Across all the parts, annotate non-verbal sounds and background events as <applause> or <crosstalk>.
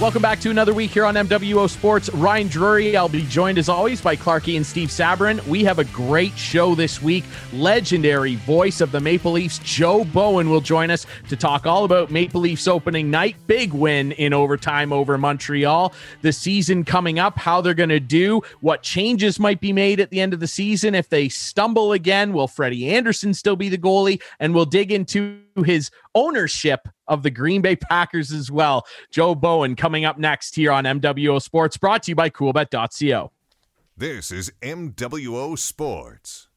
Welcome back to another week here on MWO Sports. Ryan Drury. I'll be joined as always by Clarky and Steve Sabrin. We have a great show this week. Legendary voice of the Maple Leafs, Joe Bowen, will join us to talk all about Maple Leafs opening night. Big win in overtime over Montreal. The season coming up, how they're going to do, what changes might be made at the end of the season. If they stumble again, will Freddie Andersen still be the goalie? And we'll dig into his ownership of the Green Bay Packers as well. Joe Bowen coming up next here on MWO Sports, brought to you by coolbet.co. This is MWO Sports.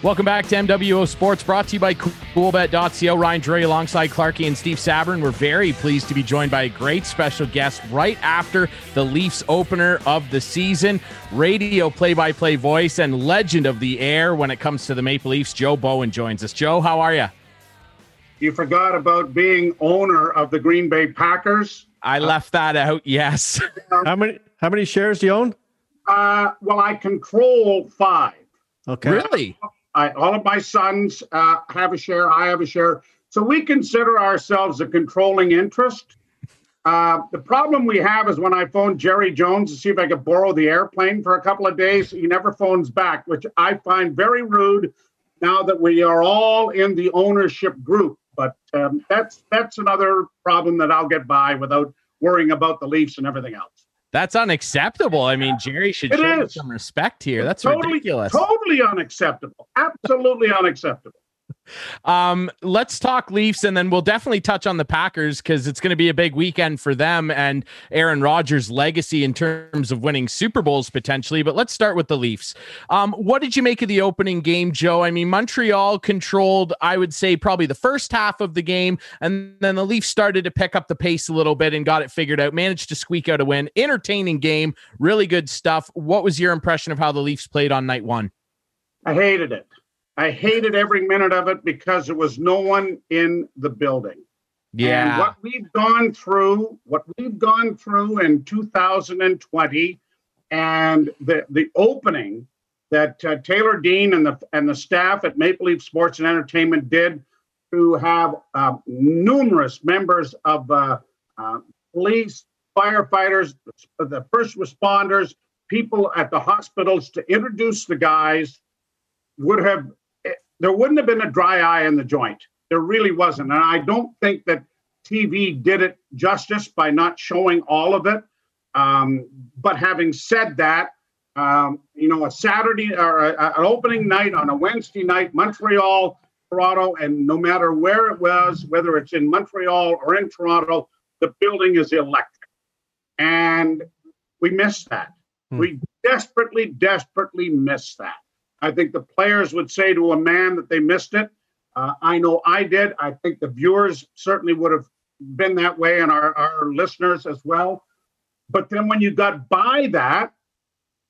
Welcome back to MWO Sports, brought to you by CoolBet.co. Ryan Drury alongside Clarky and Steve Sabrin. We're very pleased to be joined by a great special guest right after the Leafs opener of the season. Radio play-by-play voice and legend of the air when it comes to the Maple Leafs. Joe Bowen joins us. Joe, how are you? You forgot about being owner of the Green Bay Packers. I left that out. Yes. <laughs> how many how many shares do you own? Uh, well, I control five. Okay. Really? I, all of my sons uh, have a share. I have a share. So we consider ourselves a controlling interest. Uh, the problem we have is when I phone Jerry Jones to see if I could borrow the airplane for a couple of days, he never phones back, which I find very rude now that we are all in the ownership group. But um, that's that's another problem that I'll get by without worrying about the Leafs and everything else. That's unacceptable. I mean, Jerry should It show some respect here. That's totally, ridiculous. Totally unacceptable. Absolutely unacceptable. Um, let's talk Leafs, and then we'll definitely touch on the Packers because it's going to be a big weekend for them and Aaron Rodgers' legacy in terms of winning Super Bowls potentially. But let's start with the Leafs. Um, what did you make of the opening game, Joe? I mean, Montreal controlled, I would say, probably the first half of the game, and then the Leafs started to pick up the pace a little bit and got it figured out. Managed to squeak out a win. Entertaining game, really good stuff. What was your impression of how the Leafs played on night one? I hated it. I hated every minute of it because there was no one in the building. And what we've gone through, what we've gone through in 2020, and the the opening that uh, Taylor Dean and the and the staff at Maple Leaf Sports and Entertainment did to have uh, numerous members of uh, uh, police, firefighters, the first responders, people at the hospitals to introduce the guys would have there wouldn't have been a dry eye in the joint. There really wasn't. And I don't think that TV did it justice by not showing all of it. Um, but having said that, um, you know, a Saturday or a, an opening night on a Wednesday night, Montreal, Toronto, and no matter where it was, whether it's in Montreal or in Toronto, the building is electric. And we missed that. Hmm. We desperately, desperately missed that. I think the players would say to a man that they missed it. Uh, I know I did. I think the viewers certainly would have been that way, and our, our listeners as well. But then when you got by that,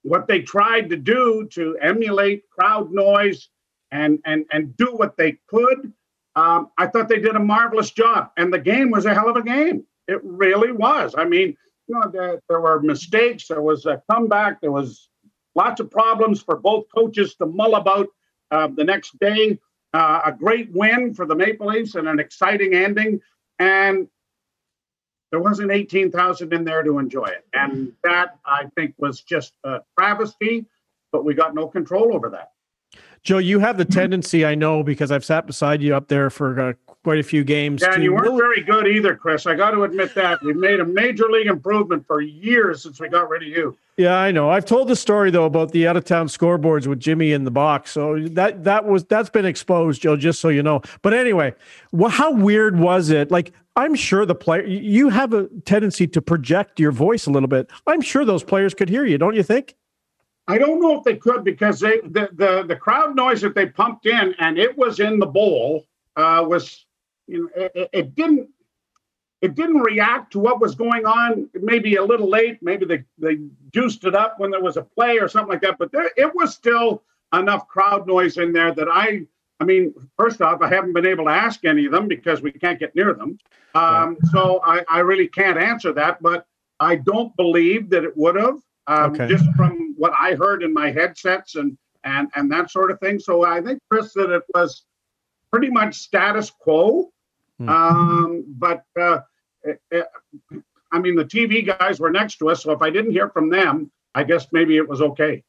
what they tried to do to emulate crowd noise and and and do what they could, um, I thought they did a marvelous job. And the game was a hell of a game. It really was. I mean, you know, there, there were mistakes. There was a comeback. There was lots of problems for both coaches to mull about uh, the next day. Uh, a great win for the Maple Leafs and an exciting ending. And there wasn't 18,000 in there to enjoy it. And that, I think, was just a travesty, but we got no control over that. Joe, you have the tendency, I know, because I've sat beside you up there for uh, quite a few games. Yeah, and you weren't really- very good either, Chris. I got to admit that. We've made a major league improvement for years since we got rid of you. Yeah, I know. I've told the story though about the out of town scoreboards with Jimmy in the box. So that that was that's been exposed, Joe. Just so you know. But anyway, well, how weird was it? Like I'm sure the player you have a tendency to project your voice a little bit. I'm sure those players could hear you, don't you think? I don't know if they could because they the the, the crowd noise that they pumped in and it was in the bowl uh, was you know it, it didn't it didn't react to what was going on. Maybe a little late. Maybe they they juiced it up when there was a play or something like that. But there, it was still enough crowd noise in there that I. I mean, first off, I haven't been able to ask any of them because we can't get near them. Um, so I, I really can't answer that. But I don't believe that it would have. Um, Okay. Just from what I heard in my headsets and and and that sort of thing. So I think Chris that it was pretty much status quo. Mm-hmm. Um, but uh, it, it, I mean, the TV guys were next to us, so if I didn't hear from them, I guess maybe it was okay.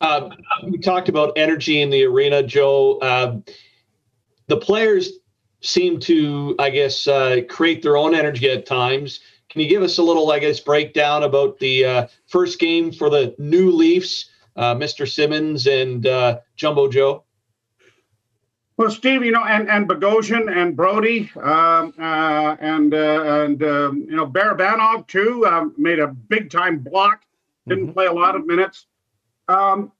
Uh, we talked about energy in the arena, Joe. Uh, the players seem to, I guess, uh, create their own energy at times. Can you give us a little, I guess, breakdown about the uh, first game for the new Leafs, uh, Mr. Simmonds and uh, Jumbo Joe? Well, Steve, you know, and and Bogosian and Brodie um, uh, and uh, and um, you know Barabanov too um, made a big time block. Didn't mm-hmm. play a lot of minutes. Um,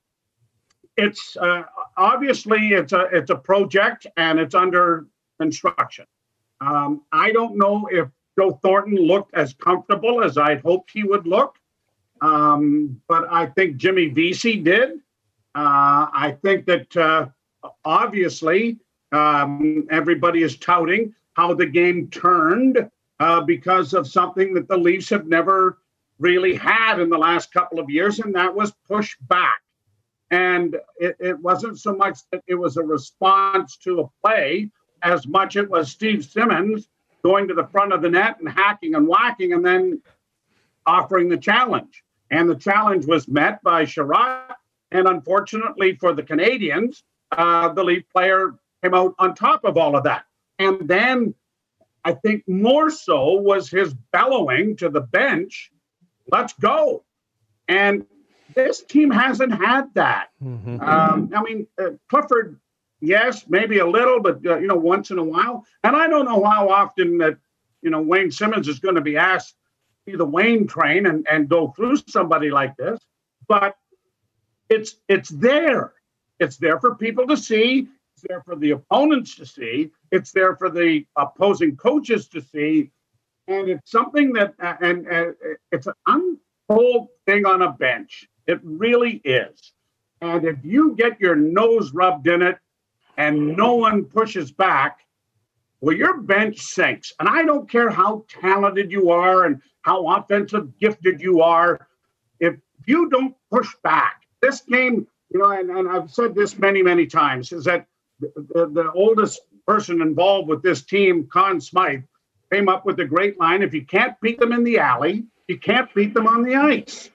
it's uh, obviously it's a it's a project and it's under construction. Um, I don't know if Joe Thornton looked as comfortable as I'd hoped he would look, um, but I think Jimmy Vesey did. Uh, I think that uh, obviously um, everybody is touting how the game turned uh, because of something that the Leafs have never really had in the last couple of years, and that was push back. And it, it wasn't so much that it was a response to a play as much it was Steve Simmonds going to the front of the net and hacking and whacking and then offering the challenge. And the challenge was met by Chiarot. And unfortunately for the Canadiens, uh, the lead player came out on top of all of that. And then I think more so was his bellowing to the bench, let's go. And this team hasn't had that. Mm-hmm. Um, I mean, uh, Clifford, yes, maybe a little, but uh, you know, once in a while. And I don't know how often that you know Wayne Simmonds is going to be asked to be the Wayne train and and go through somebody like this, but it's it's there. It's there for people to see. It's there for the opponents to see. It's there for the opposing coaches to see. And it's something that, uh, and, and it's an untold thing on a bench it really is. And if you get your nose rubbed in it and no one pushes back, well, your bench sinks. And I don't care how talented you are and how offensive gifted you are. If you don't push back, this game, you know, and, and I've said this many, many times, is that the, the, oldest person involved with this team, Conn Smythe, came up with a great line if you can't beat them in the alley, you can't beat them on the ice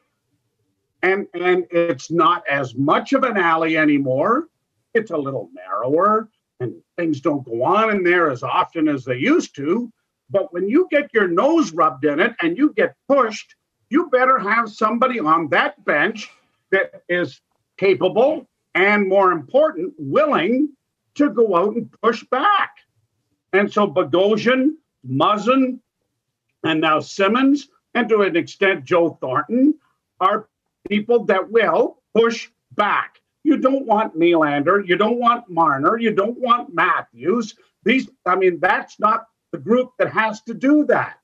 and and it's not as much of an alley anymore. It's a little narrower, and things don't go on in there as often as they used to. But when you get your nose rubbed in it and you get pushed, you better have somebody on that bench that is capable and, more important, willing to go out and push back. And so Bogosian, Muzzin, and now Simmonds, and to an extent Joe Thornton, are people that will push back. You don't want Nylander, you don't want Marner, you don't want Matthews. These, I mean, that's not the group that has to do that.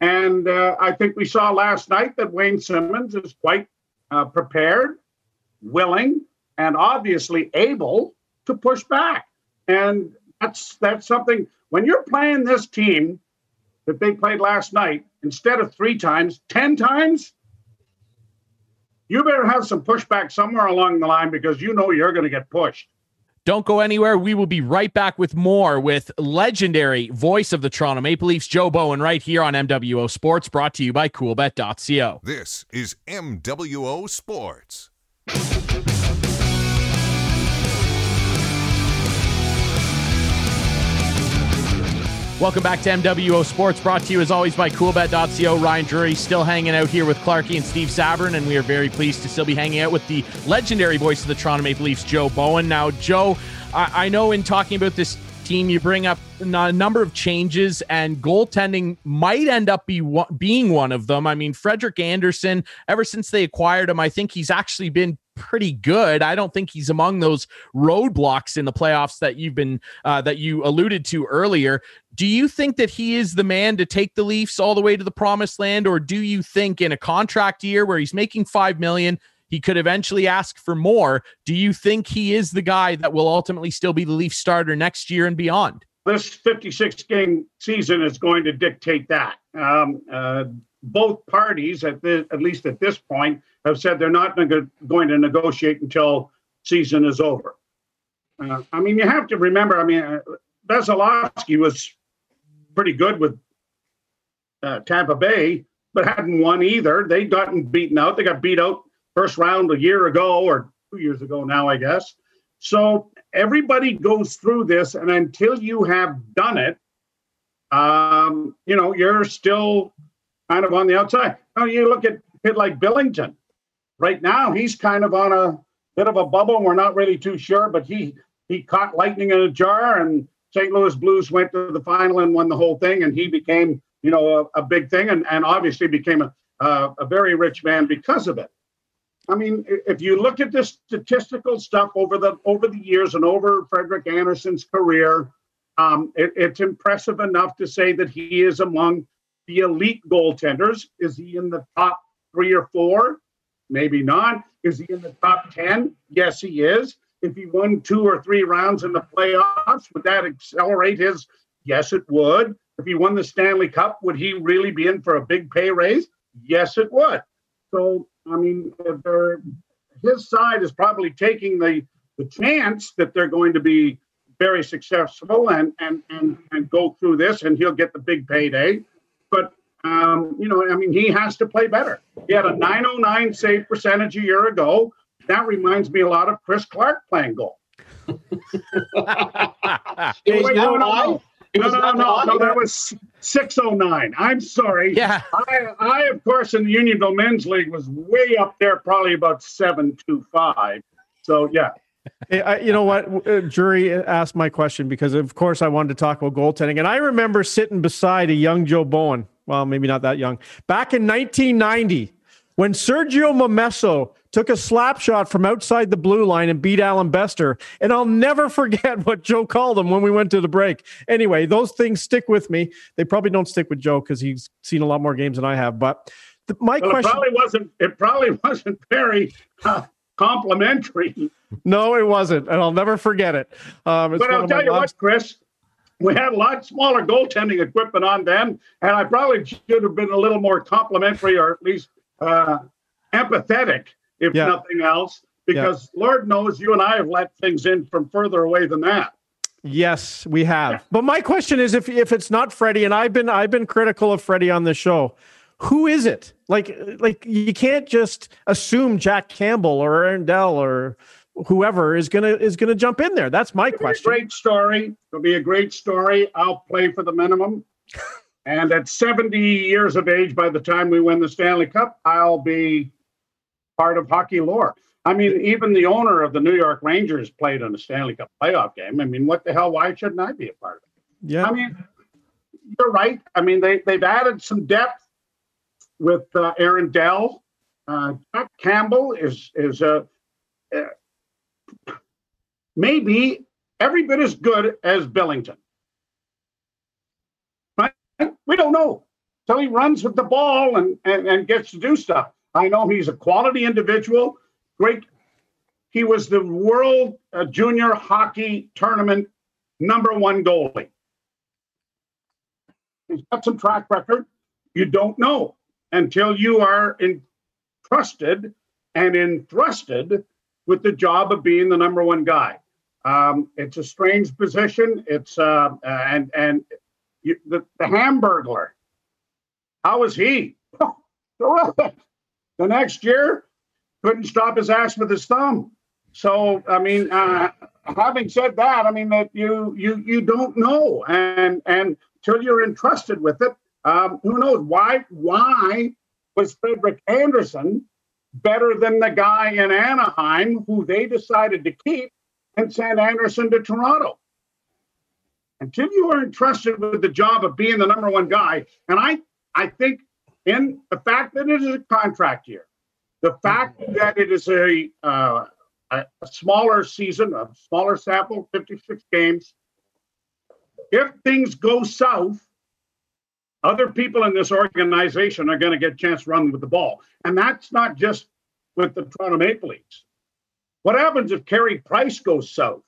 And uh, I think we saw last night that Wayne Simmonds is quite uh, prepared, willing, and obviously able to push back. And that's that's something when you're playing this team that they played last night instead of three times, ten times, you better have some pushback somewhere along the line because you know you're going to get pushed. Don't go anywhere. We will be right back with more with legendary voice of the Toronto Maple Leafs, Joe Bowen, right here on MWO Sports, brought to you by CoolBet.co. This is MWO Sports. Welcome back to MWO Sports, brought to you as always by CoolBet.co. Ryan Drury still hanging out here with Clarky and Steve Sabrin, and we are very pleased to still be hanging out with the legendary voice of the Toronto Maple Leafs, Joe Bowen. Now, Joe, I, I know in talking about this team, you bring up a number of changes, and goaltending might end up be being one of them. I mean, Frederik Andersen, ever since they acquired him, I think he's actually been pretty good. I don't think he's among those roadblocks in the playoffs that you've been uh, that you alluded to earlier. Do you think that he is the man to take the Leafs all the way to the promised land, or do you think in a contract year where he's making five million? He could eventually ask for more. Do you think he is the guy that will ultimately still be the Leaf starter next year and beyond? This 56 game season is going to dictate that. Um, uh, both parties, at, the, at least at this point, have said they're not neg- going to negotiate until season is over. Uh, I mean, you have to remember. I mean, uh, Vasilevskiy was pretty good with uh, Tampa Bay, but hadn't won either. They'd gotten beaten out. They got beat out first round a year ago or two years ago now, I guess. So everybody goes through this, and until you have done it, um, you know, you're still kind of on the outside. Now you look at a kid like Binnington. Right now, he's kind of on a bit of a bubble. We're not really too sure, but he he caught lightning in a jar, and St. Louis Blues went to the final and won the whole thing, and he became, you know, a, a big thing, and, and obviously became a, a, a very rich man because of it. I mean, if you look at the statistical stuff over the over the years and over Frederik Andersen's career, um, it, it's impressive enough to say that he is among the elite goaltenders. Is he in the top three or four? Maybe not. Is he in the top ten? Yes, he is. If he won two or three rounds in the playoffs, would that accelerate his? Yes, it would. If he won the Stanley Cup, would he really be in for a big pay raise? Yes, it would. So I mean, his side is probably taking the the chance that they're going to be very successful and and and and go through this, and he'll get the big payday. But um, you know, I mean, he has to play better. He had a 909 save percentage a year ago. That reminds me a lot of Chris Clark playing goal. it was no, no, no. No, no, no, no, that was 609. I'm sorry. Yeah. I, I, of course, in the Unionville Men's League was way up there, probably about 725. So, yeah. Hey, I, you know what? Uh, Drury asked my question because, of course, I wanted to talk about goaltending. And I remember sitting beside a young Joe Bowen. Well, maybe not that young. Back in 1990, when Sergio Momesso took a slap shot from outside the blue line and beat Allan Bester. And I'll never <laughs> forget what Joe called him when we went to the break. Anyway, those things stick with me. They probably don't stick with Joe because he's seen a lot more games than I have. But the, my well, question it probably wasn't. It probably <laughs> wasn't very. Uh, complimentary. No, it wasn't, and I'll never forget it. Um, but I'll tell you what, Chris, we had a lot smaller goaltending equipment on then, and I probably should have been a little more complimentary or at least uh, empathetic if yeah. nothing else, because yeah. Lord knows you and I have let things in from further away than that. Yes, we have. Yeah. But my question is, if if it's not Freddie, and I've been I've been critical of Freddie on the show, who is it? Like like you can't just assume Jack Campbell or Aaron Dell or whoever is gonna is gonna jump in there. That's my It'll question. great story. It'll be a great story. I'll play for the minimum. <laughs> and at 70 years of age, by the time we win the Stanley Cup, I'll be part of hockey lore. I mean, even the owner of the New York Rangers played in a Stanley Cup playoff game. I mean, what the hell? Why shouldn't I be a part of it? Yeah. I mean, you're right. I mean, they they've added some depth with uh, Aaron Dell. Uh, Jack Campbell is is a uh, maybe every bit as good as Binnington. Right? We don't know. So he runs with the ball and, and, and gets to do stuff. I know he's a quality individual. Great. He was the World uh, Junior Hockey Tournament number one goalie. He's got some track record. You don't know until you are entrusted and entrusted with the job of being the number one guy. Um, it's a strange position. It's uh, and and you, the the Hamburglar. How was he? <laughs> the next year couldn't stop his ass with his thumb. So I mean, uh, having said that, I mean that you you you don't know, and and till you're entrusted with it, um, who knows why why was Frederik Andersen better than the guy in Anaheim who they decided to keep and send Andersen to Toronto? Until you are entrusted with the job of being the number one guy, and I I think in the fact that it is a contract year, the fact that it is a, uh, a smaller season, a smaller sample, 56 games, if things go south, other people in this organization are going to get a chance to run with the ball. And that's not just with the Toronto Maple Leafs. What happens if Carey Price goes south?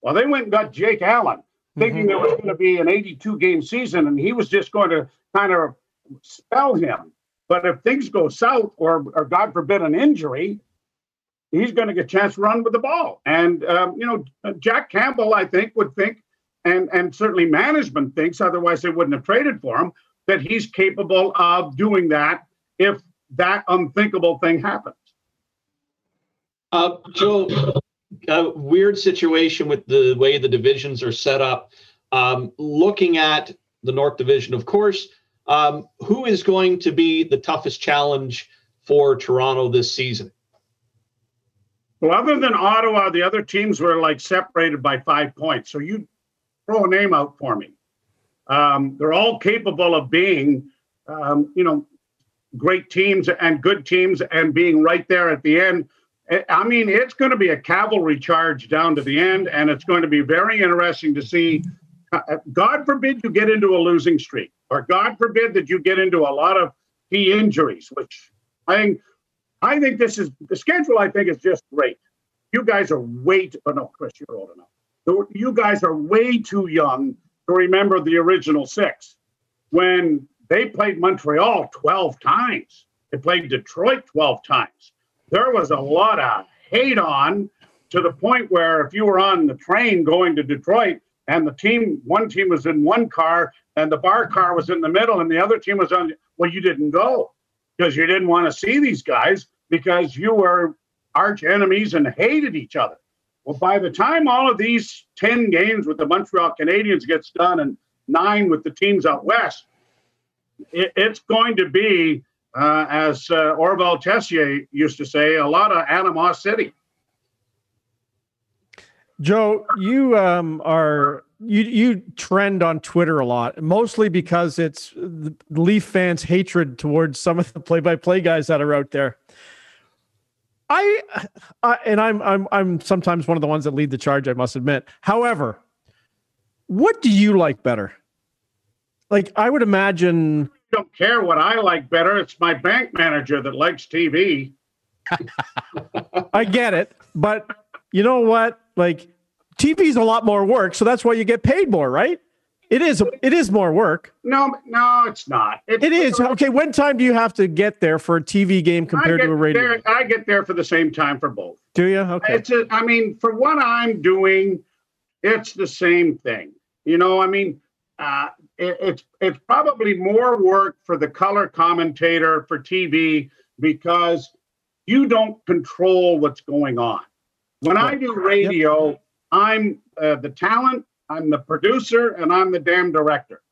Well, they went and got Jake Allen, thinking mm-hmm. there was going to be an 82 game season, and he was just going to kind of spell him. But if things go south, or, or God forbid, an injury, he's going to get a chance to run with the ball. And um, you know, Jack Campbell, I think, would think, and and certainly management thinks, otherwise they wouldn't have traded for him, that he's capable of doing that if that unthinkable thing happens. Uh, Joe, a weird situation with the way the divisions are set up. Um, looking at the North Division, of course, um, who is going to be the toughest challenge for Toronto this season? Well, other than Ottawa, the other teams were like separated by five points. So you throw a name out for me. Um, they're all capable of being, um, you know, great teams and good teams and being right there at the end. I mean, it's going to be a cavalry charge down to the end, and it's going to be very interesting to see. Uh, God forbid you get into a losing streak, or God forbid that you get into a lot of key injuries, which I think I think this is the schedule. I think is just great. You guys are way too. Oh no, Chris, you're old enough. You guys are way too young to remember the original six when they played Montreal 12 times. They played Detroit 12 times. There was a lot of hate on to the point where if you were on the train going to Detroit and the team, one team was in one car and the bar car was in the middle and the other team was on, well, you didn't go because you didn't want to see these guys because you were arch enemies and hated each other. Well, by the time all of these 10 games with the Montreal Canadiens gets done and nine with the teams out west, it, it's going to be, uh, as uh, Orval Tessier used to say, a lot of animosity. Joe, you um, are you you trend on Twitter a lot, mostly because it's Leaf fans' hatred towards some of the play-by-play guys that are out there. I, I and I'm I'm I'm sometimes one of the ones that lead the charge. I must admit. However, what do you like better? Like I would imagine. Don't care what I like better. It's my bank manager that likes TV. <laughs> I get it, but you know what? Like TV is a lot more work, so that's why you get paid more, right? It is. It is more work. No, no, it's not. It's, it is. Okay, when time do you have to get there for a TV game compared to a radio? There, I get there for the same time for both. Do you? Okay. It's. A, I mean, for what I'm doing, it's the same thing. You know, I mean, uh, it, it's it's probably more work for the color commentator for TV because you don't control what's going on. When I do radio, yep. I'm uh, the talent I'm the producer and I'm the damn director.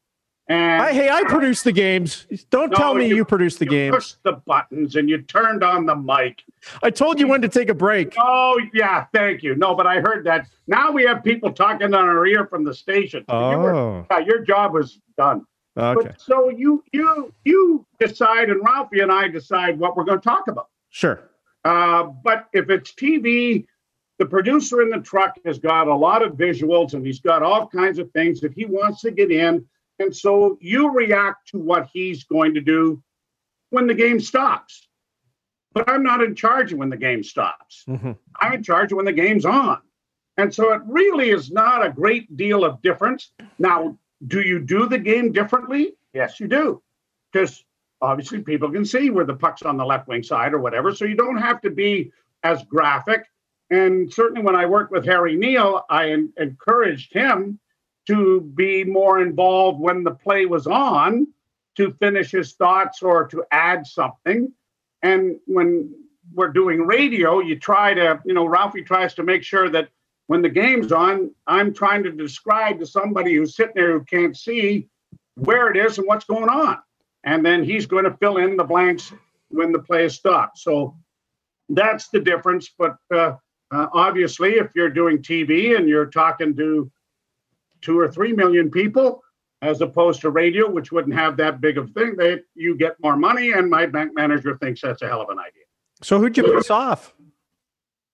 And I, hey, I produce the games. Don't no, tell me you, you produce the you games. Pushed the buttons and you turned on the mic. I told you when to take a break. Oh yeah, thank you. No, but I heard that. Now we have people talking on our ear from the station. Oh, you were, yeah, your job was done. Okay. But, so you you you decide, and Ralphie and I decide what we're going to talk about. Sure. Uh, but if it's TV, the producer in the truck has got a lot of visuals and he's got all kinds of things that he wants to get in. And so you react to what he's going to do when the game stops. But I'm not in charge when the game stops. Mm-hmm. I'm in charge when the game's on. And so it really is not a great deal of difference. Now, do you do the game differently? Yes, you do. Because obviously people can see where the puck's on the left wing side or whatever. So you don't have to be as graphic and certainly when I worked with Harry Neale, I en- encouraged him to be more involved when the play was on to finish his thoughts or to add something. And when we're doing radio, you try to, you know, Ralphie tries to make sure that when the game's on, I'm trying to describe to somebody who's sitting there who can't see where it is and what's going on. And then he's going to fill in the blanks when the play is stopped. So that's the difference. But uh, uh, obviously, if you're doing TV and you're talking to two or three million people, as opposed to radio, which wouldn't have that big of a thing, they you get more money, and my bank manager thinks that's a hell of an idea. So who'd you piss off?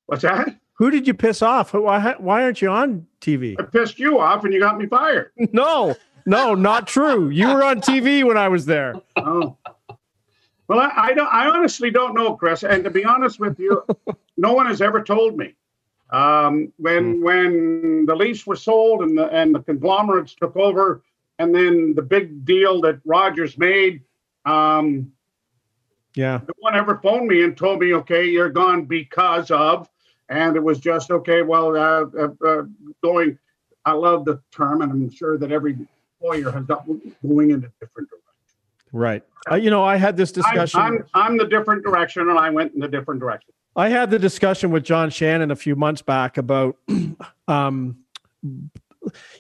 What's that? Who did you piss off? Why why aren't you on TV? I pissed you off, and you got me fired. <laughs> No, no, not true. You were on TV when I was there. Oh. Well, I, I, don't. I honestly don't know, Chris. And to be honest with you, no one has ever told me. Um, when mm. when the Leafs were sold and the and the conglomerates took over, and then the big deal that Rogers made, um, Yeah. No one ever phoned me and told me, okay, you're gone because of, and it was just okay. Well, uh, uh, uh, going. I love the term, and I'm sure that every lawyer has got going in a different direction. Right. Uh, you know, I had this discussion. I'm, I'm, I'm the different direction, and I went in the different direction. I had the discussion with John Shannon a few months back about. <clears throat> Um,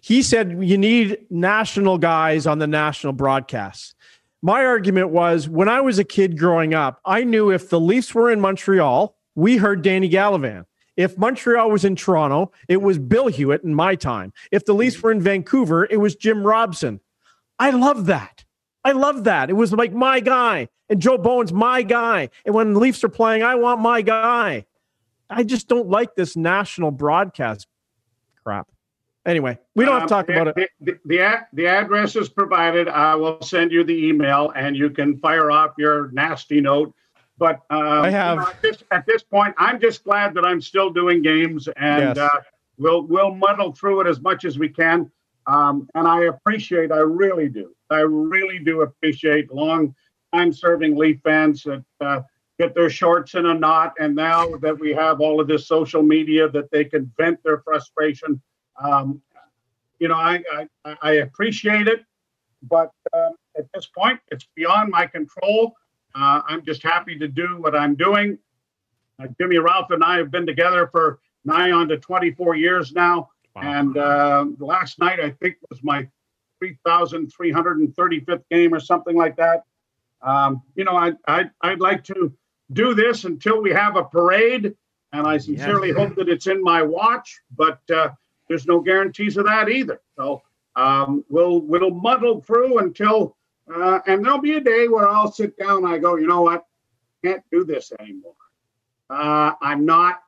he said you need national guys on the national broadcasts. My argument was when I was a kid growing up, I knew if the Leafs were in Montreal, we heard Danny Gallivan. If Montreal was in Toronto, it was Bill Hewitt in my time. If the Leafs were in Vancouver, it was Jim Robson. I love that. I love that. It was like my guy. And Joe Bowen's my guy. And when the Leafs are playing, I want my guy. I just don't like this national broadcast crap. Anyway, we don't have to talk um, about it. The, the, the address is provided. I will send you the email and you can fire off your nasty note. But um, I have you know, at, this, at, this, point, I'm just glad that I'm still doing games and yes. uh, we'll we'll muddle through it as much as we can. Um, and I appreciate, I really do, I really do appreciate long time serving Leaf fans that uh, get their shorts in a knot. And now that we have all of this social media that they can vent their frustration um, you know, I, I, I, appreciate it, but um, at this point, it's beyond my control. Uh, I'm just happy to do what I'm doing. Uh, Jimmy Ralph and I have been together for nigh on to 24 years now. Wow. And uh, last night, I think, was my 3,335th game or something like that. Um, you know, I, I, I'd like to do this until we have a parade. And I sincerely yeah. hope that it's in my watch. But uh, there's no guarantees of that either. So um, we'll we'll muddle through until, uh, and there'll be a day where I'll sit down. I go, you know what, can't do this anymore. Uh, I'm not,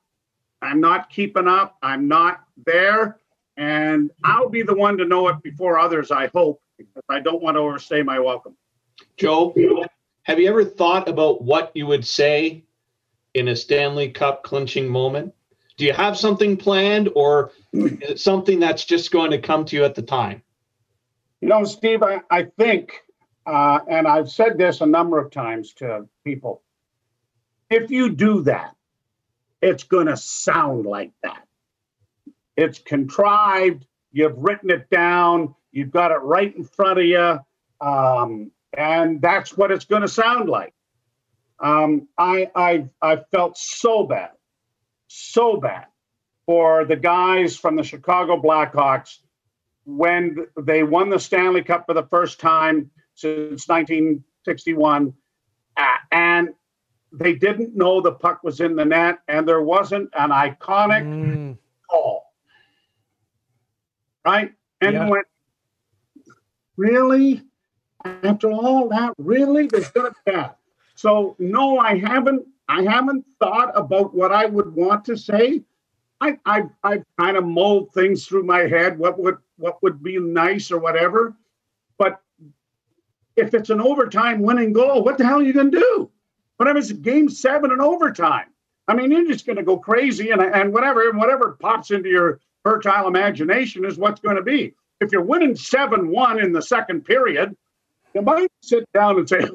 I'm not keeping up. I'm not there, and I'll be the one to know it before others. I hope because I don't want to overstay my welcome. Joe, have you ever thought about what you would say in a Stanley Cup clinching moment? do you have something planned or something that's just going to come to you at the time? You know, Steve, I, I think, uh, and I've said this a number of times to people if you do that, it's going to sound like that. It's contrived. You've written it down. You've got it right in front of you. Um, and that's what it's going to sound like. Um, I, I, I felt so bad so bad for the guys from the Chicago Blackhawks when they won the Stanley Cup for the first time since 1961. Uh, and they didn't know the puck was in the net, and there wasn't an iconic mm. Right? And yeah. went, really? After all that, really? There's gonna be that. So no, I haven't I haven't thought about what I would want to say. I, I've, I've kind of mulled things through my head, what would what would be nice or whatever. But if it's an overtime winning goal, what the hell are you going to do? What if it's game seven and overtime? I mean, you're just going to go crazy and, and whatever, whatever pops into your fertile imagination is what's going to be. If you're winning 7 1 in the second period, you might sit down and say, <laughs>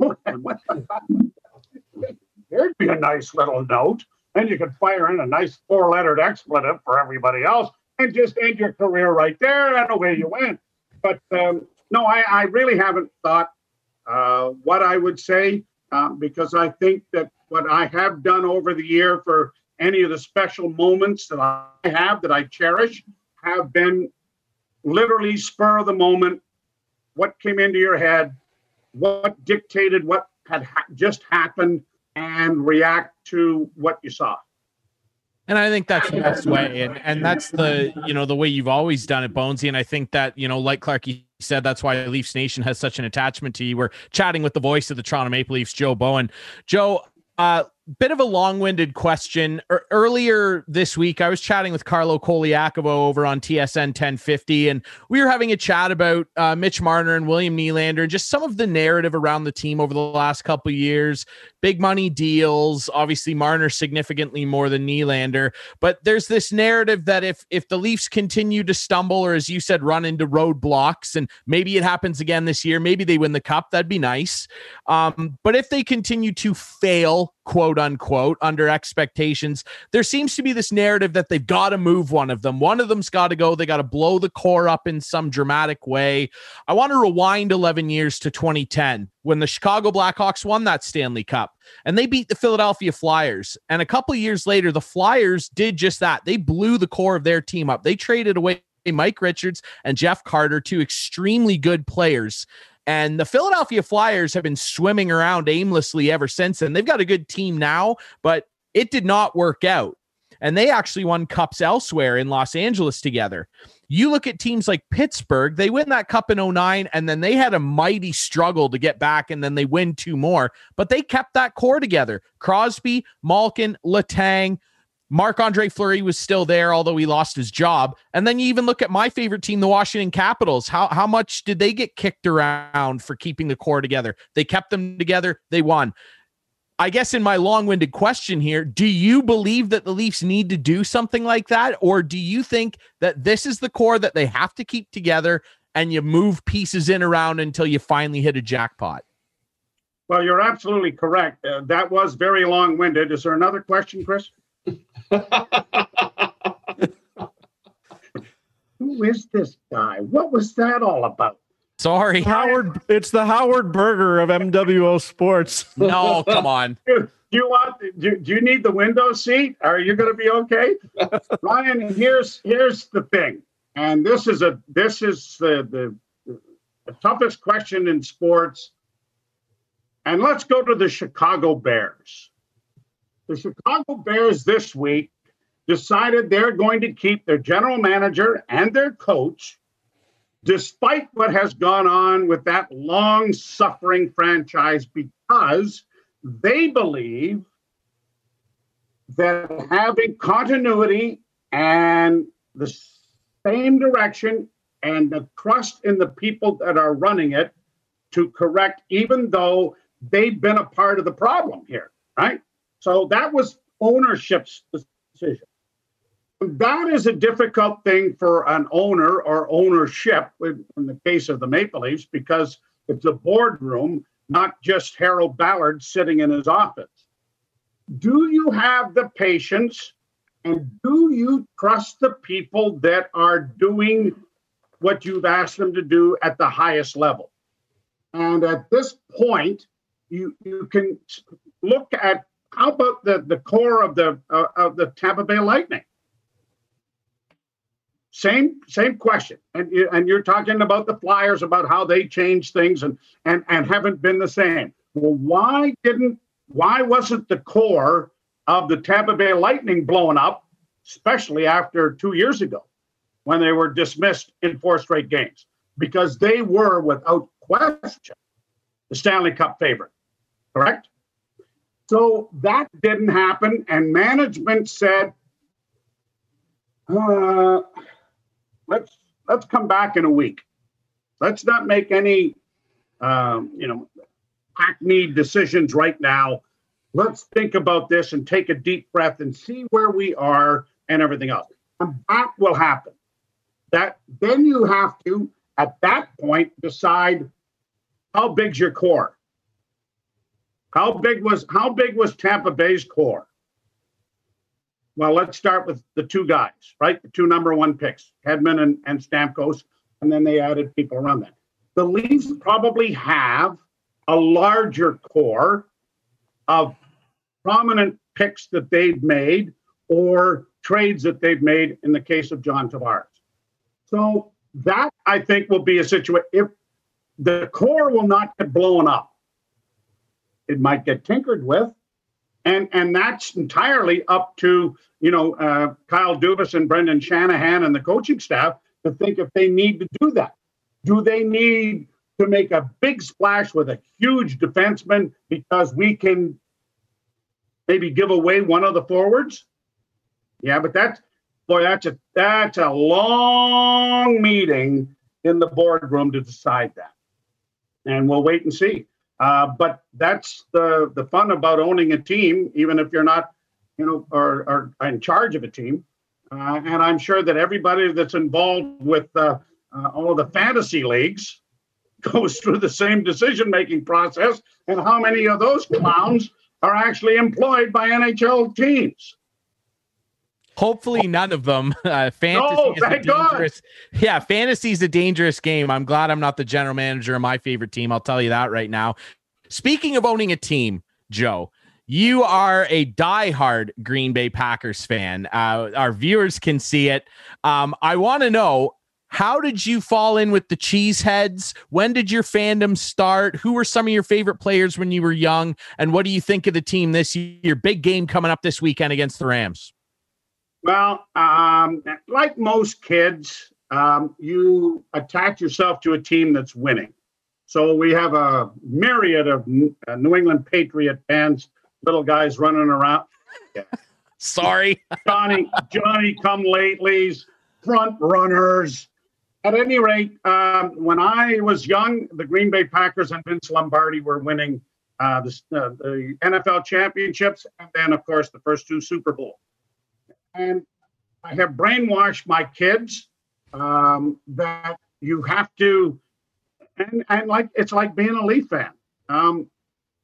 there'd be a nice little note. And you could fire in a nice four lettered expletive for everybody else and just end your career right there. And away you went. But um, no, I, I, really haven't thought uh, what I would say um, because I think that what I have done over the year for any of the special moments that I have that I cherish have been literally spur of the moment. What came into your head? What dictated what had ha- just happened? and react to what you saw. And I think that's the best way. And and that's the, you know, the way you've always done it, Bonesy. And I think that, you know, like Clarky said, that's why Leafs Nation has such an attachment to you. We're chatting with the voice of the Toronto Maple Leafs, Joe Bowen. Joe, uh, bit of a long-winded question. Er, earlier this week, I was chatting with Carlo Colaiacovo over on TSN 1050, and we were having a chat about uh, Mitch Marner and William Nylander, and just some of the narrative around the team over the last couple years. Big money deals, obviously Marner significantly more than Nylander, but there's this narrative that if if the Leafs continue to stumble, or as you said, run into roadblocks, and maybe it happens again this year, maybe they win the cup, that'd be nice. Um, but if they continue to fail quote unquote, under expectations. There seems to be this narrative that they've got to move one of them. One of them's got to go. They got to blow the core up in some dramatic way. I want to rewind 11 years to 2010 when the Chicago Blackhawks won that Stanley Cup and they beat the Philadelphia Flyers. And a couple years later, the Flyers did just that. They blew the core of their team up. They traded away Mike Richards and Jeff Carter, two extremely good players. And the Philadelphia Flyers have been swimming around aimlessly ever since. And they've got a good team now, but it did not work out. And they actually won cups elsewhere in Los Angeles together. You look at teams like Pittsburgh, they win that cup in 09, and then they had a mighty struggle to get back, and then they win two more. But they kept that core together. Crosby, Malkin, Letang, Marc Andre Fleury was still there, although he lost his job. And then you even look at my favorite team, the Washington Capitals. How how much did they get kicked around for keeping the core together? They kept them together. They won. I guess in my long-winded question here, do you believe that the Leafs need to do something like that, or do you think that this is the core that they have to keep together and you move pieces in around until you finally hit a jackpot? Well, you're absolutely correct. Uh, that was very long-winded. Is there another question, Chris? <laughs> Who is this guy? What was that all about? Sorry, Howard. It's the Howard Berger of MWO Sports. <laughs> no, come on. <laughs> Do you want? Do, do you need the window seat? Are you going to be okay, Ryan? Here's here's the thing, and this is a this is the, the the toughest question in sports. And let's go to the Chicago Bears. The Chicago Bears this week decided they're going to keep their general manager and their coach, despite what has gone on with that long suffering franchise, because they believe that having continuity and the same direction and the trust in the people that are running it to correct, even though they've been a part of the problem here, right? So that was ownership's decision. That is a difficult thing for an owner or ownership in, the case of the Maple Leafs because it's a boardroom, not just Harold Ballard sitting in his office. Do you have the patience and do you trust the people that are doing what you've asked them to do at the highest level? And at this point, you, you can look at how about the, the core of the uh, of the Tampa Bay Lightning? Same same question, and and you're talking about the Flyers about how they changed things and and and haven't been the same. Well, why didn't why wasn't the core of the Tampa Bay Lightning blown up, especially after two years ago when they were dismissed in four straight games? Because they were without question the Stanley Cup favorite, correct? So that didn't happen, and management said, uh, "Let's let's come back in a week. Let's not make any, um, you know, hackneyed decisions right now. Let's think about this and take a deep breath and see where we are and everything else. And that will happen. That then you have to, at that point, decide how big's your core." How big was how big was Tampa Bay's core? Well, let's start with the two guys, right? The two number one picks, Hedman and, and Stamkos, and then they added people around that. The Leafs probably have a larger core of prominent picks that they've made or trades that they've made in the case of John Tavares. So that I think will be a situation if the core will not get blown up it might get tinkered with. And, and that's entirely up to you know uh, Kyle Dubas and Brendan Shanahan and the coaching staff to think if they need to do that. Do they need to make a big splash with a huge defenseman because we can maybe give away one of the forwards. Yeah, but that's boy, that's a that's a long meeting in the boardroom to decide that, and we'll wait and see. Uh, but that's the the fun about owning a team, even if you're not, you know, or, or in charge of a team. Uh, and I'm sure that everybody that's involved with uh, uh all of the fantasy leagues <laughs> goes through the same decision making process. And how many of those clowns are actually employed by NHL teams? Hopefully, none of them. <laughs> Uh, fantasy no, is a dangerous. God. Yeah, fantasy is a dangerous game. I'm glad I'm not the general manager of my favorite team. I'll tell you that right now. Speaking of owning a team, Joe, you are a diehard Green Bay Packers fan. Uh, our viewers can see it. Um, I want to know how did you fall in with the Cheeseheads? When did your fandom start? Who were some of your favorite players when you were young? And what do you think of the team this year? Big game coming up this weekend against the Rams. Well, um, like most kids, um, you attach yourself to a team that's winning. So we have a myriad of uh, New England Patriot fans, little guys running around. Yeah. <laughs> Sorry, Johnny, Johnny, come latelys, front runners. At any rate, um, when I was young, the Green Bay Packers and Vince Lombardi were winning uh, the, uh, the NFL championships, and then, of course, the first two Super Bowls and I have brainwashed my kids um, that you have to, and, and like it's like being a Leaf fan. Um,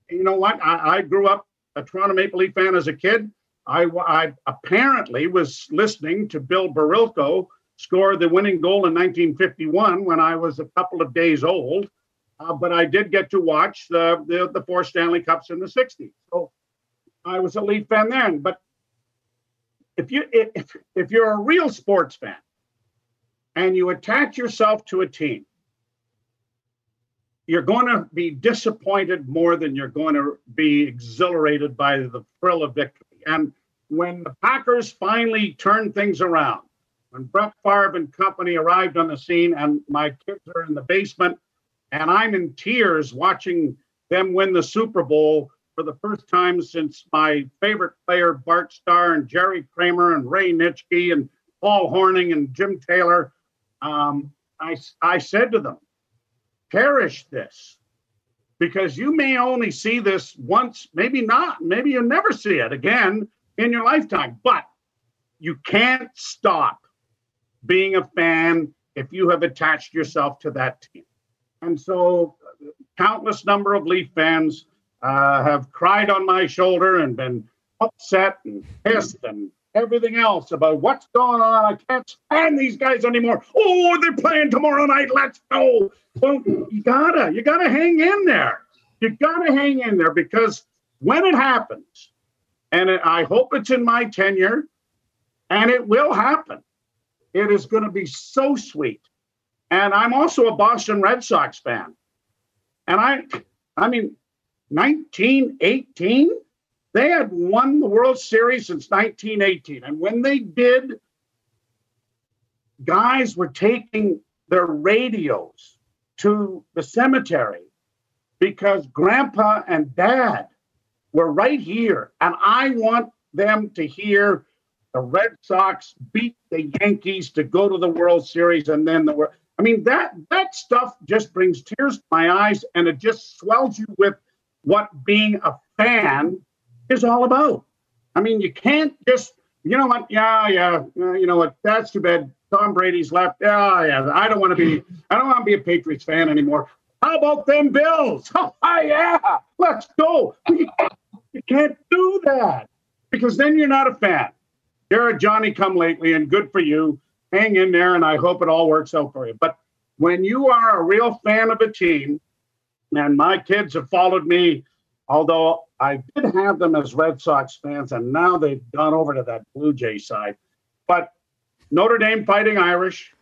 you know what? I, I, grew up a Toronto Maple Leaf fan as a kid. I, I apparently was listening to Bill Barilko score the winning goal in 1951 when I was a couple of days old. Uh, but I did get to watch the, the, the four Stanley Cups in the 60s. So I was a Leaf fan then. But if you if if you're a real sports fan and you attach yourself to a team you're going to be disappointed more than you're going to be exhilarated by the thrill of victory. And when the packers finally turned things around when brett Favre and company arrived on the scene and my kids are in the basement and i'm in tears watching them win the super bowl for the first time since my favorite player, Bart Starr and Jerry Kramer and Ray Nitschke and Paul Hornung and Jim Taylor, um, I, I said to them, cherish this because you may only see this once, maybe not, maybe you'll never see it again in your lifetime, but you can't stop being a fan if you have attached yourself to that team. And so, countless number of Leaf fans uh, have cried on my shoulder and been upset and pissed and everything else about what's going on. I can't stand these guys anymore. Oh, they're playing tomorrow night. Let's go. Well, you gotta, you gotta hang in there. You gotta hang in there because when it happens, and it, I hope it's in my tenure, and it will happen, it is going to be so sweet. And I'm also a Boston Red Sox fan. And I, I mean, 1918, they had won the World Series since 1918. And when they did, guys were taking their radios to the cemetery because grandpa and dad were right here. And I want them to hear the Red Sox beat the Yankees to go to the World Series and then the World. I mean that that stuff just brings tears to my eyes and it just swells you with what being a fan is all about. I mean, you can't just, you know what? Yeah, yeah, uh, you know what? That's too bad. Tom Brady's left. Yeah, yeah. I don't want to be. I don't want to be a Patriots fan anymore. How about them Bills? <laughs> Oh, yeah, let's go. You, you can't do that because then you're not a fan. You're a Johnny come lately, and good for you. Hang in there, and I hope it all works out for you. But when you are a real fan of a team, and my kids have followed me, although I did have them as Red Sox fans, and now they've gone over to that Blue Jay side. But Notre Dame Fighting Irish,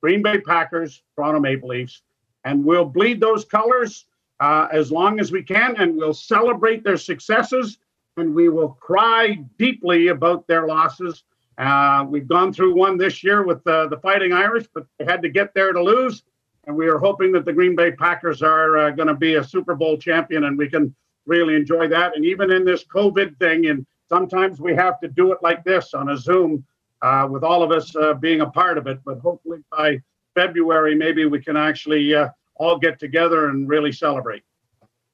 Green Bay Packers, Toronto Maple Leafs, and we'll bleed those colors uh, as long as we can, and we'll celebrate their successes, and we will cry deeply about their losses. Uh, we've gone through one this year with uh, the Fighting Irish, but they had to get there to lose and we are hoping that the Green Bay Packers are uh, going to be a Super Bowl champion, and we can really enjoy that. And even in this COVID thing, and sometimes we have to do it like this on a Zoom uh, with all of us uh, being a part of it. But hopefully by February, maybe we can actually uh, all get together and really celebrate.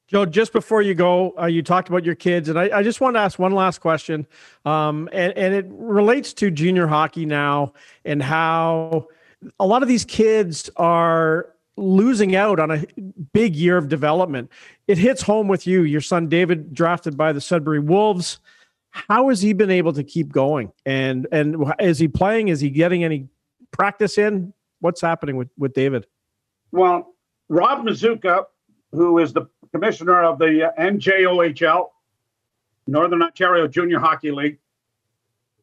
Joe, just before you go, uh, you talked about your kids, and I, I, just want to ask one last question, um, and, and it relates to junior hockey now and how a lot of these kids are losing out on a big year of development. It hits home with you. Your son David drafted by the Sudbury Wolves. How has he been able to keep going? And and is he playing? Is he getting any practice in? What's happening with with David? Well, Rob Mazzuca, who is the commissioner of the uh, NJOHL, Northern Ontario Junior Hockey League,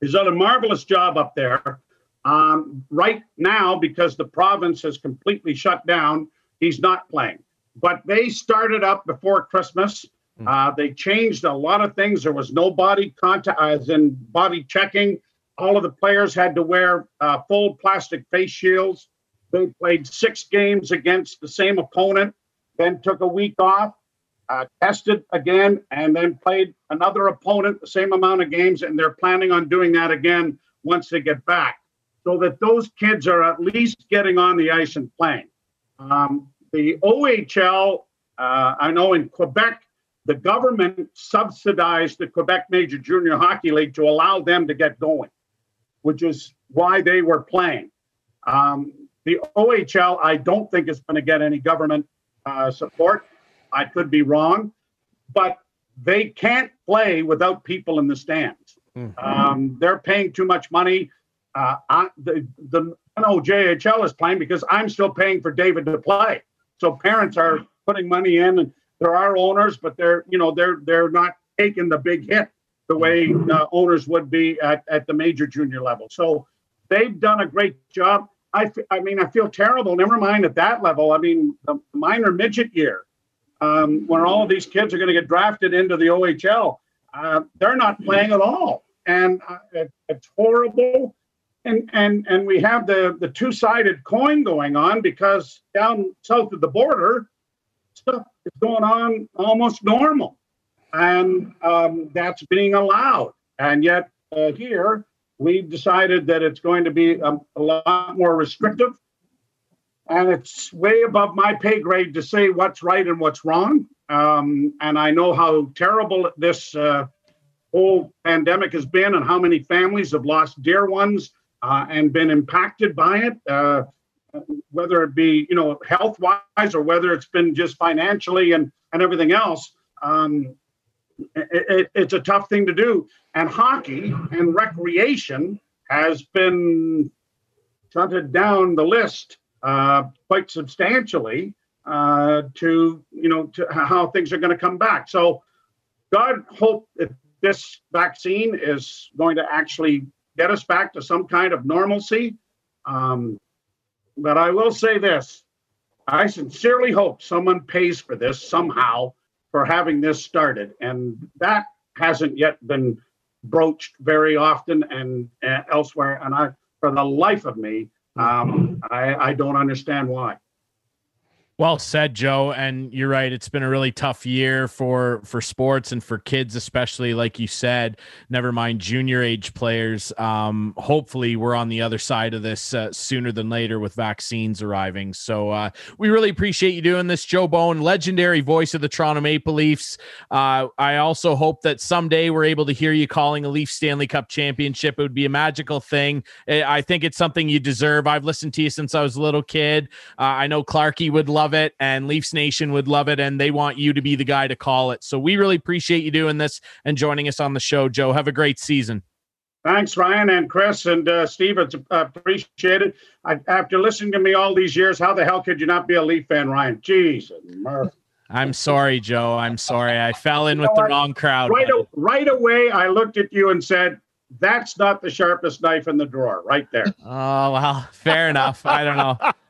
has done a marvelous job up there. Um, right now, because the province has completely shut down, he's not playing. But they started up before Christmas. Hmm. Uh, they changed a lot of things. There was no body contact, as in body checking. All of the players had to wear uh, full plastic face shields. They played six games against the same opponent, then took a week off, uh, tested again, and then played another opponent the same amount of games. And they're planning on doing that again once they get back, so that those kids are at least getting on the ice and playing. Um, the OHL, uh, I know in Quebec, the government subsidized the Quebec Major Junior Hockey League to allow them to get going, which is why they were playing. Um, the OHL, I don't think is going to get any government uh, support. I could be wrong, but they can't play without people in the stands. Mm-hmm. Um, they're paying too much money. Uh, I, the the NOJHL is playing because I'm still paying for David to play. So parents are putting money in, and there are owners, but they're you know they're they're not taking the big hit the way uh, owners would be at, at the major junior level. So they've done a great job. I, I mean, I feel terrible. Never mind at that level. I mean, the minor midget year, um, when all of these kids are going to get drafted into the OHL, uh, they're not playing at all, and uh, it, it's horrible. And and and we have the the two sided coin going on because down south of the border, stuff is going on almost normal, and um, that's being allowed. And yet uh, here we've decided that it's going to be a, a, lot more restrictive. And it's way above my pay grade to say what's right and what's wrong. Um, and I know how terrible this uh, whole pandemic has been and how many families have lost dear ones uh, and been impacted by it, uh, whether it be, you know, health wise or whether it's been just financially and, and everything else. Um, it, it, it's a tough thing to do. And hockey and recreation has been shunted down the list uh, quite substantially uh, to you know to how things are going to come back. So God hope that this vaccine is going to actually get us back to some kind of normalcy. Um, but I will say this: I sincerely hope someone pays for this somehow for having this started. And that hasn't yet been broached very often and uh, elsewhere. And I, for the life of me, um, I, I don't understand why. Well said, Joe. And you're right. It's been a really tough year for for sports and for kids, especially like you said. Never mind junior age players. Um, hopefully, we're on the other side of this uh, sooner than later with vaccines arriving. So uh, we really appreciate you doing this, Joe Bowen, legendary voice of the Toronto Maple Leafs. Uh, I also hope that someday we're able to hear you calling a Leaf Stanley Cup championship. It would be a magical thing. I think it's something you deserve. I've listened to you since I was a little kid. Uh, I know Clarky would love love it and Leafs Nation would love it and they want you to be the guy to call it. So we really appreciate you doing this and joining us on the show, Joe. Have a great season. Thanks, Ryan and Chris and uh, Steve. It's uh, appreciated. I, after listening to me all these years, how the hell could you not be a Leaf fan, Ryan? Jeez, I'm sorry, Joe. I'm sorry. I fell in with the wrong crowd. Right, a, right away, I looked at you and said, "That's not the sharpest knife in the drawer." Right there. Oh well, fair enough. I don't know. <laughs>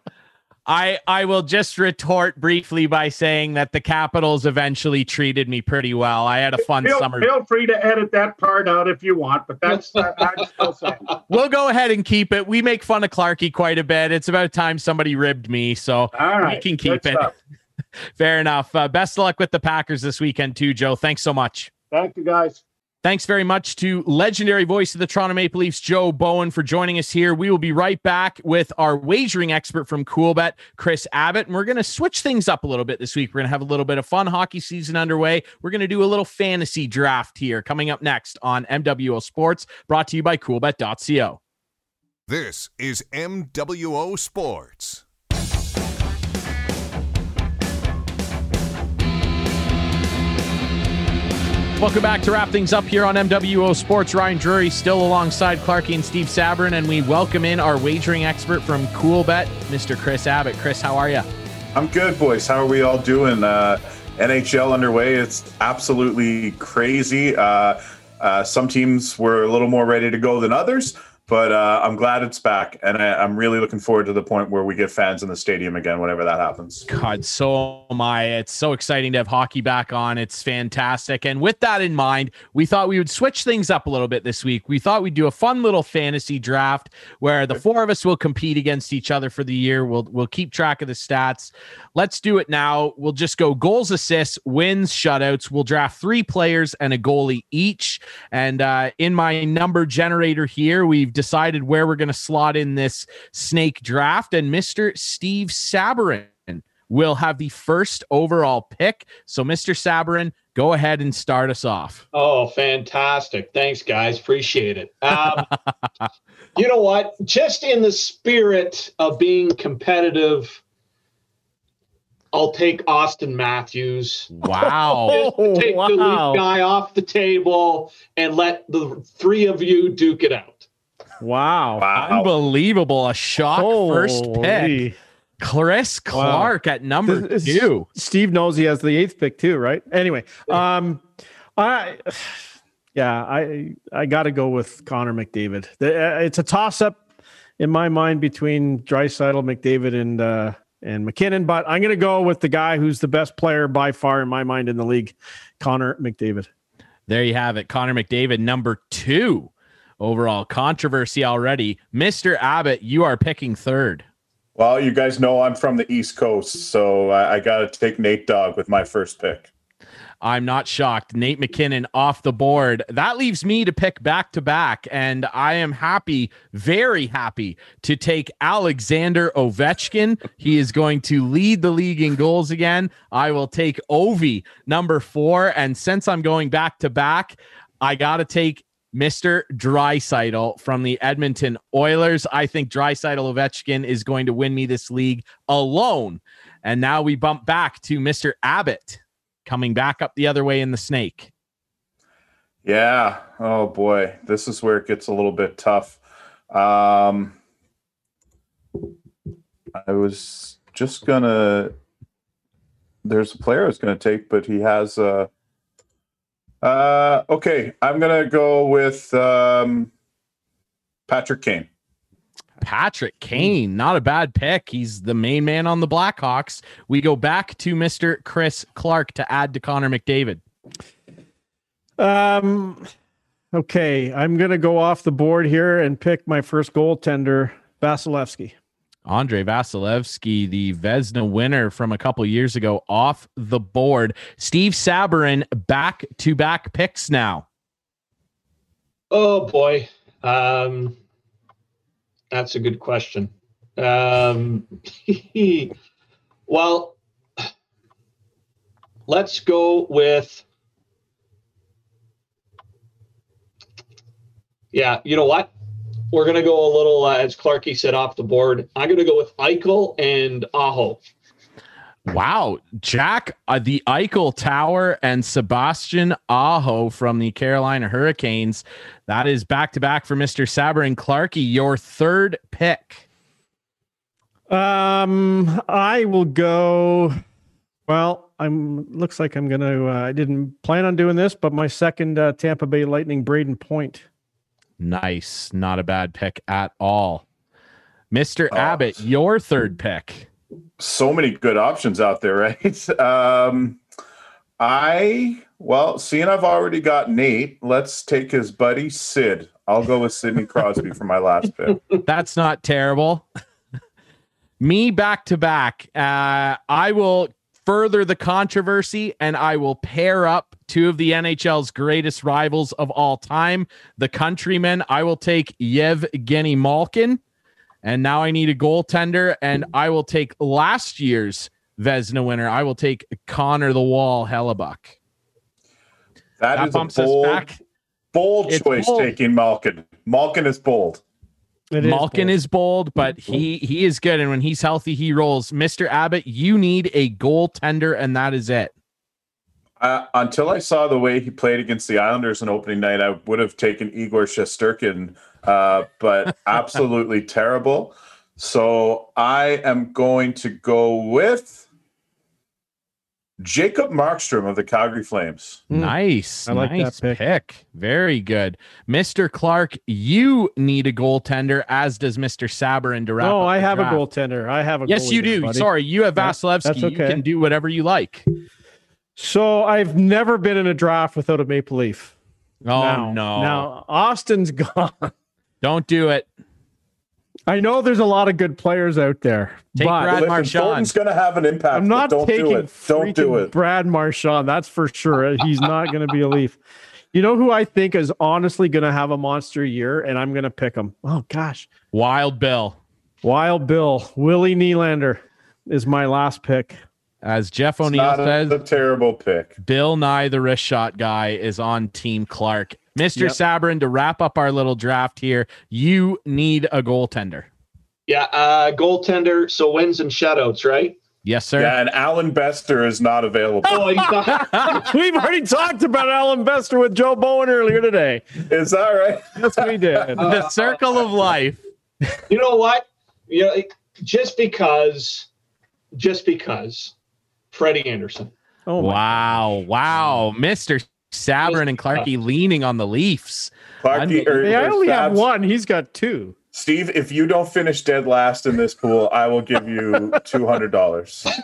I I will just retort briefly by saying that the Capitals eventually treated me pretty well. I had a fun feel, summer. Feel free to edit that part out if you want, but that's I'm still saying. <laughs> We'll go ahead and keep it. We make fun of Clarky quite a bit. It's about time somebody ribbed me, so we can keep it. <laughs> Fair enough. Uh, best of luck with the Packers this weekend, too, Joe. Thanks so much. Thank you, guys. Thanks very much to legendary voice of the Toronto Maple Leafs, Joe Bowen, for joining us here. We will be right back with our wagering expert from Coolbet, Chris Abbott. And we're going to switch things up a little bit this week. We're going to have a little bit of fun hockey season underway. We're going to do a little fantasy draft here coming up next on MWO Sports, brought to you by coolbet.co. This is MWO Sports. Welcome back to wrap things up here on MWO Sports. Ryan Drury still alongside Clarky and Steve Sabourin, and we welcome in our wagering expert from Coolbet, Mr. Chris Abbott. Chris, how are you? I'm good, boys. How are we all doing? Uh, NHL underway. It's absolutely crazy. Uh, uh, some teams were a little more ready to go than others but uh, I'm glad it's back, and I, am really looking forward to the point where we get fans in the stadium again, whenever that happens. God, so am I. It's so exciting to have hockey back on. It's fantastic. And with that in mind, we thought we would switch things up a little bit this week. We thought we'd do a fun little fantasy draft where the four of us will compete against each other for the year. We'll we'll keep track of the stats. Let's do it now. We'll just go goals, assists, wins, shutouts. We'll draft three players and a goalie each. And uh, in my number generator here, we've decided where we're going to slot in this snake draft. And Mr. Steve Sabourin will have the first overall pick. So, Mr. Sabourin, go ahead and start us off. Oh, fantastic. Thanks, guys. Appreciate it. Um, <laughs> you know what? Just in the spirit of being competitive, I'll take Auston Matthews. Wow. <laughs> take wow. the lead guy off the table and let the three of you duke it out. Wow. wow. Unbelievable. A shock Holy. first pick. Chris Clark wow. at number this, two. Steve knows he has the eighth pick too, right? Anyway, um, I, yeah, I I got to go with Connor McDavid. Uh, it's a toss up in my mind between Draisaitl, McDavid, and uh, and MacKinnon. but I'm going to go with the guy who's the best player by far in my mind in the league, Connor McDavid. There you have it, Connor McDavid, number two overall. Controversy already. Mr. Abbott, you are picking third. Well, you guys know I'm from the East Coast, so I, I got to take Nate Dog with my first pick. I'm not shocked. Nate MacKinnon off the board. That leaves me to pick back to back. And I am happy, very happy to take Alexander Ovechkin. he is going to lead the league in goals again. I will take Ovi, number four. And since I'm going back to back, I got to take Mr. Draisaitl from the Edmonton Oilers. I think Draisaitl Ovechkin is going to win me this league alone. And now we bump back to Mr. Abbott coming back up the other way in the snake. Yeah. Oh boy, this is where it gets a little bit tough. Um, I was just gonna. There's a player I was gonna take, but he has a uh, okay, I'm gonna go with um, Patrick Kane. Patrick Kane, not a bad pick. He's the main man on the Blackhawks. We go back to Mr. Chris Clark to add to Connor McDavid. Um, okay, I'm gonna go off the board here and pick my first goaltender, Vasilevskiy. Andrei Vasilevskiy, the Vezina winner from a couple years ago, off the board. Steve Sabourin, back to back picks now. Oh boy, um, that's a good question. Um, <laughs> well, let's go with. Yeah, you know what? we're going to go a little, uh, as Clarky said, off the board. I'm going to go with Eichel and Aho. Wow, Jack, uh, the Eichel Tower and Sebastian Aho from the Carolina Hurricanes. That is back to back for Mr. Sabourin Clarky. Your third pick. Um, I will go. Well, I'm looks like I'm gonna. Uh, I didn't plan on doing this, but my second uh, Tampa Bay Lightning, Brayden Point. Nice. Not a bad pick at all. Mr. Oh. Abbott, your third pick. So many good options out there, <laughs> right? Um, I, well, seeing I've already got Nate, let's take his buddy Sid. I'll go with Sidney Crosby for my last pick. <laughs> That's not terrible. <laughs> Me back to back. Uh, I will further the controversy and I will pair up two of the NHL's greatest rivals of all time, the countrymen. I will take Yevgeny Malkin. And now I need a goaltender, and I will take last year's Vezina winner. I will take Connor the Wall Hellebuyck. that, that is a bold, bold it's choice bold. taking Malkin. Malkin is bold. It Malkin is bold. is bold, but he he is good, and when he's healthy, he rolls. Mister Abbott, you need a goaltender, and that is it. Uh, until I saw the way he played against the Islanders on opening night, I would have taken Igor Shesterkin, uh, but <laughs> absolutely terrible. So I am going to go with Jacob Markstrom of the Calgary Flames. Hmm. Nice. I like nice that pick. pick. Very good. Mr. Clark, you need a goaltender, as does Mr. Saber and wrap No, I have draft. a goaltender. I have a Yes, you do. Buddy. Sorry, you have Vasilevskiy. Yeah, okay. You can do whatever you like. So I've never been in a draft without a Maple Leaf. Oh now, no. Now Auston's <laughs> gone. Don't do it. I know there's a lot of good players out there. Take but Brad Marchand. Thornton's going to have an impact. I'm not don't taking do it. Don't do it. Brad Marchand. That's for sure. He's not going to be a Leaf. You know who I think is honestly going to have a monster year, and I'm going to pick him. Oh gosh, Wild Bill. Wild Bill. Willie Nylander is my last pick. As Jeff O'Neill says, a terrible pick. Bill Nye, the wrist shot guy, is on Team Clark. Mr. Yep. Sabourin, to wrap up our little draft here, you need a goaltender. Yeah, uh, goaltender. So wins and shutouts, right? Yes, sir. Yeah, and Allan Bester is not available. Oh, not- <laughs> <laughs> We've already talked about Allan Bester with Joe Bowen earlier today. Is that right? Yes, we did. <laughs> the circle of life. You know what? You know, just because, just because, Freddie Andersen. Oh wow, wow, um, Mister Sabourin and Clarky uh, leaning on the Leafs. Clarky, or, they only have one. He's got two. Steve, if you don't finish dead last in this pool, I will give you two hundred dollars. <laughs>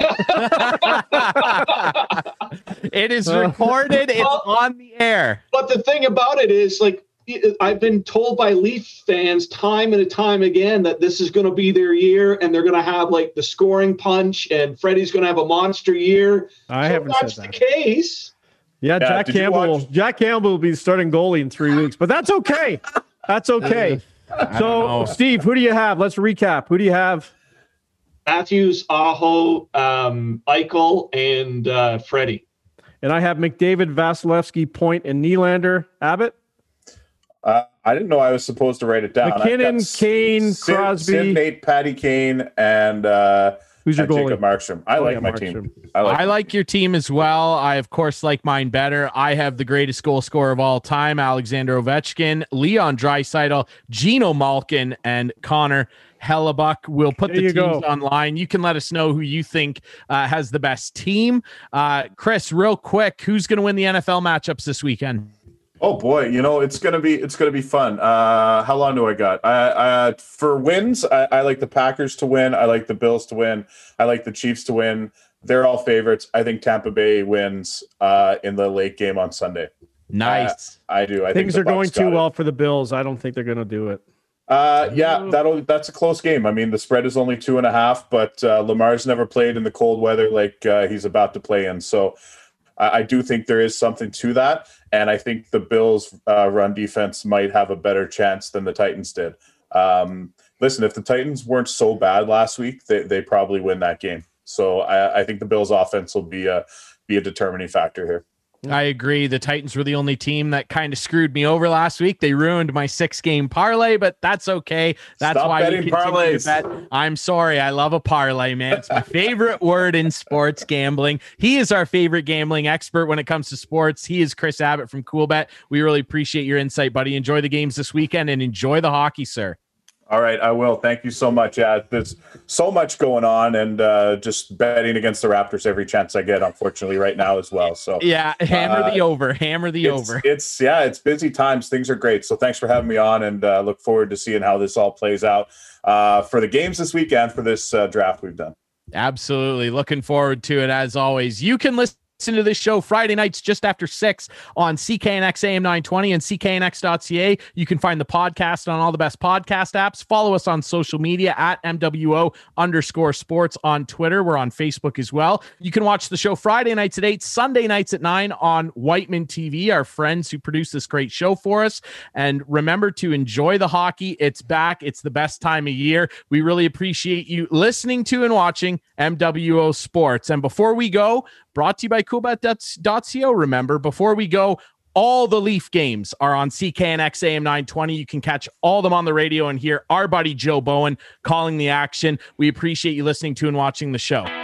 it is uh. recorded. It's on the air. But the thing about it is, like, I've been told by Leaf fans time and time again that this is going to be their year, and they're going to have like the scoring punch, and Freddie's going to have a monster year. I so haven't that's said that. the case. Yeah, yeah Jack Campbell. Jack Campbell will be starting goalie in three weeks, but that's okay. That's <laughs> okay. so, Steve, who do you have? Let's recap. Who do you have? Matthews, Aho, um, Eichel, and uh, Freddie. And I have McDavid, Vasilevskiy, Point, and Nylander. Abbott. Uh, I didn't know I was supposed to write it down. MacKinnon, Kane, Sid, Crosby, Sid, Nate, Patty Kane, and uh, Who's your goalie? Jacob Markstrom. I like my Markstrom. team. I like, I like your team as well. I of course like mine better. I have the greatest goal scorer of all time, Alexander Ovechkin, Leon Draisaitl, Gino Malkin, and Connor Hellebuyck. We'll put there the teams go. online. You can let us know who you think uh, has the best team. Uh, Chris, real quick, who's going to win the NFL matchups this weekend? Oh boy, you know it's gonna be it's gonna be fun. Uh, how long do I got? I, I for wins, I, I, like the Packers to win. I like the Bills to win. I like the Chiefs to win. They're all favorites. I think Tampa Bay wins uh, in the late game on Sunday. Nice, uh, I do. I things are going too it. well for the Bills. I don't think they're gonna do it. Uh, yeah, that'll that's a close game. I mean, the spread is only two and a half, but uh, Lamar's never played in the cold weather like uh, he's about to play in. So I, I do think there is something to that, and I think the Bills' uh, run defense might have a better chance than the Titans did. Um, listen, if the Titans weren't so bad last week, they they probably win that game. So I, I think the Bills' offense will be a be a determining factor here. I agree. The Titans were the only team that kind of screwed me over last week. They ruined my six game parlay, but that's okay. That's Stop why betting parlays. Bet. I'm sorry. I love a parlay, man. It's my favorite <laughs> word in sports gambling. He is our favorite gambling expert when it comes to sports. He is Chris Abbott from Coolbet. We really appreciate your insight, buddy. Enjoy the games this weekend and enjoy the hockey, sir. All right, I will. Thank you so much. Yeah, there's so much going on, and uh, just betting against the Raptors every chance I get. Unfortunately, right now as well. So yeah, hammer uh, the over, hammer the it's, over. It's yeah, it's busy times. Things are great. So thanks for having me on, and uh, look forward to seeing how this all plays out uh, for the games this weekend for this uh, draft we've done. Absolutely, looking forward to it as always. You can listen listen to this show Friday nights just after 6 on CKNX AM 920 and CKNX.ca. You can find the podcast on all the best podcast apps. Follow us on social media at MWO underscore sports on Twitter. We're on Facebook as well. You can watch the show Friday nights at 8, Sunday nights at 9 on Wightman TV, our friends who produce this great show for us. And remember to enjoy the hockey. It's back. It's the best time of year. We really appreciate you listening to and watching MWO Sports. And before we go, brought to you by coolbet.co. Remember, before we go, all the Leaf games are on CKNX AM 920. You can catch all them on the radio and hear our buddy Joe Bowen calling the action. We appreciate you listening to and watching the show.